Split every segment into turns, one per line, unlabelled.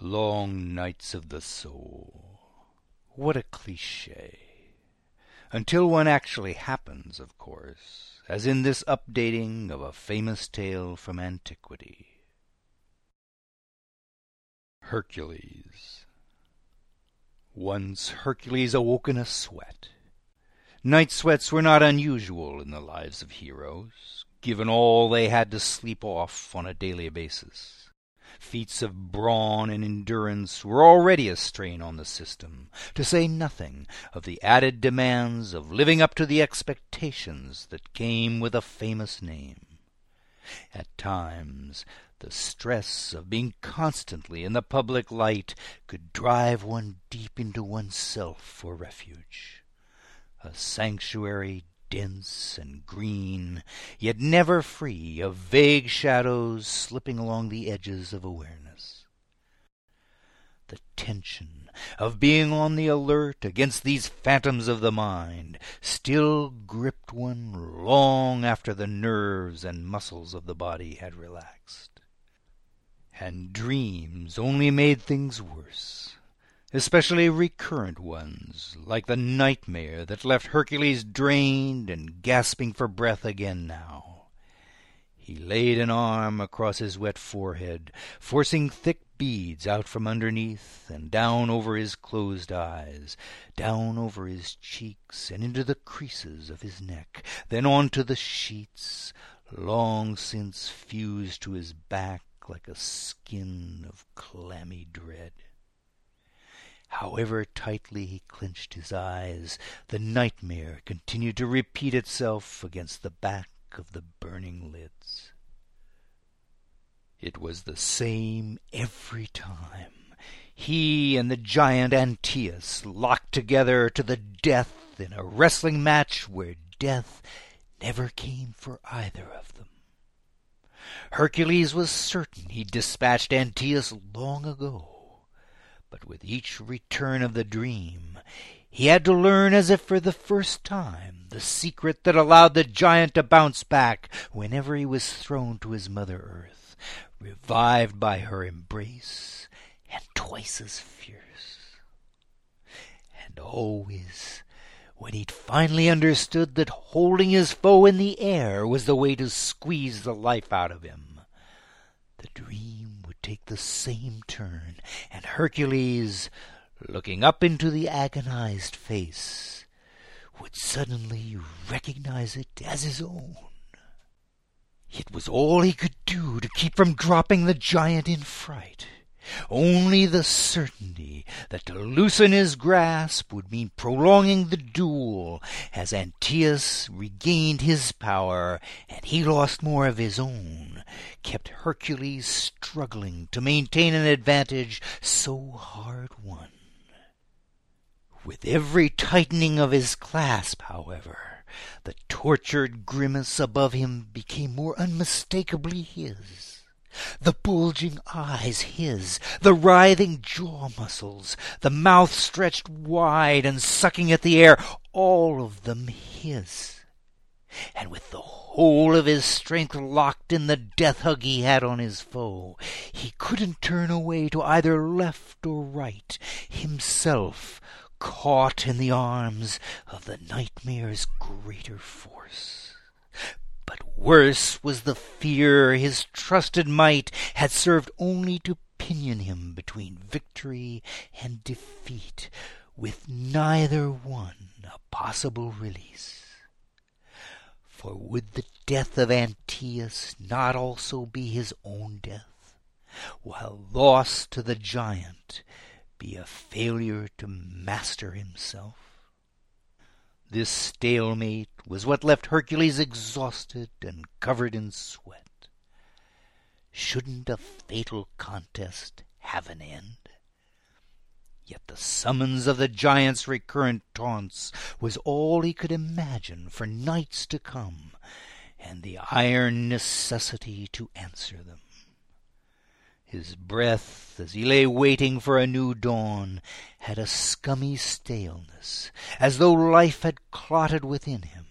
Long nights of the soul. What a cliche. Until one actually happens, of course, as in this updating of a famous tale from antiquity. Hercules. Once Hercules awoke in a sweat. Night sweats were not unusual in the lives of heroes, given all they had to sleep off on a daily basis. Feats of brawn and endurance were already a strain on the system, to say nothing of the added demands of living up to the expectations that came with a famous name. At times the stress of being constantly in the public light could drive one deep into oneself for refuge. A sanctuary dense and green, yet never free of vague shadows slipping along the edges of awareness. The tension of being on the alert against these phantoms of the mind still gripped one long after the nerves and muscles of the body had relaxed. And dreams only made things worse especially recurrent ones, like the nightmare that left Hercules drained and gasping for breath again now. He laid an arm across his wet forehead, forcing thick beads out from underneath and down over his closed eyes, down over his cheeks and into the creases of his neck, then on to the sheets, long since fused to his back like a skin of clammy dread. However tightly he clenched his eyes, the nightmare continued to repeat itself against the back of the burning lids. It was the same every time. He and the giant Antaeus locked together to the death in a wrestling match where death never came for either of them. Hercules was certain he'd dispatched Antaeus long ago but with each return of the dream, he had to learn as if for the first time the secret that allowed the giant to bounce back whenever he was thrown to his mother earth, revived by her embrace and twice as fierce. And always, when he'd finally understood that holding his foe in the air was the way to squeeze the life out of him, the dream take the same turn, and Hercules, looking up into the agonized face, would suddenly recognize it as his own. It was all he could do to keep from dropping the giant in fright. Only the certainty that to loosen his grasp would mean prolonging the duel as Antaeus regained his power and he lost more of his own kept Hercules struggling to maintain an advantage so hard won. With every tightening of his clasp, however, the tortured grimace above him became more unmistakably his. The bulging eyes his, the writhing jaw muscles, the mouth stretched wide and sucking at the air, all of them his. And with the whole of his strength locked in the death hug he had on his foe, he couldn't turn away to either left or right, himself caught in the arms of the nightmare's greater force. But worse was the fear his trusted might had served only to pinion him between victory and defeat, with neither one a possible release. For would the death of Antaeus not also be his own death, while loss to the giant be a failure to master himself? This stalemate was what left Hercules exhausted and covered in sweat. shouldn't a fatal contest have an end? Yet the summons of the giant's recurrent taunts was all he could imagine for nights to come, and the iron necessity to answer them. His breath, as he lay waiting for a new dawn, had a scummy staleness, as though life had clotted within him,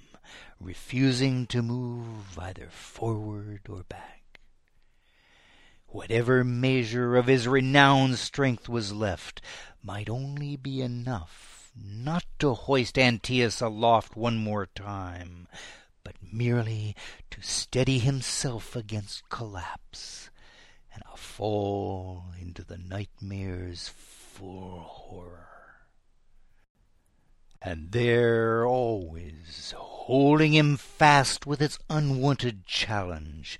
refusing to move either forward or back. Whatever measure of his renowned strength was left might only be enough not to hoist Antaeus aloft one more time, but merely to steady himself against collapse and a fall into the nightmare's full horror. And there always, holding him fast with its unwonted challenge,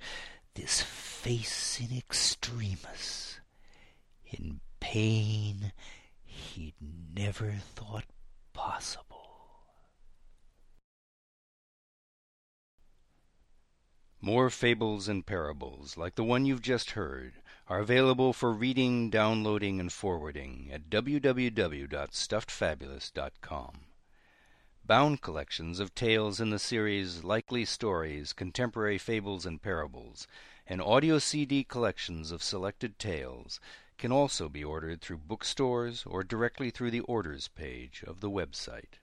this face in extremis, in pain he'd never thought possible.
More fables and parables like the one you've just heard are available for reading, downloading, and forwarding at www.stuffedfabulist.com. Bound collections of tales in the series Likely Stories, Contemporary Fables and Parables, and audio CD collections of selected tales can also be ordered through bookstores or directly through the orders page of the website.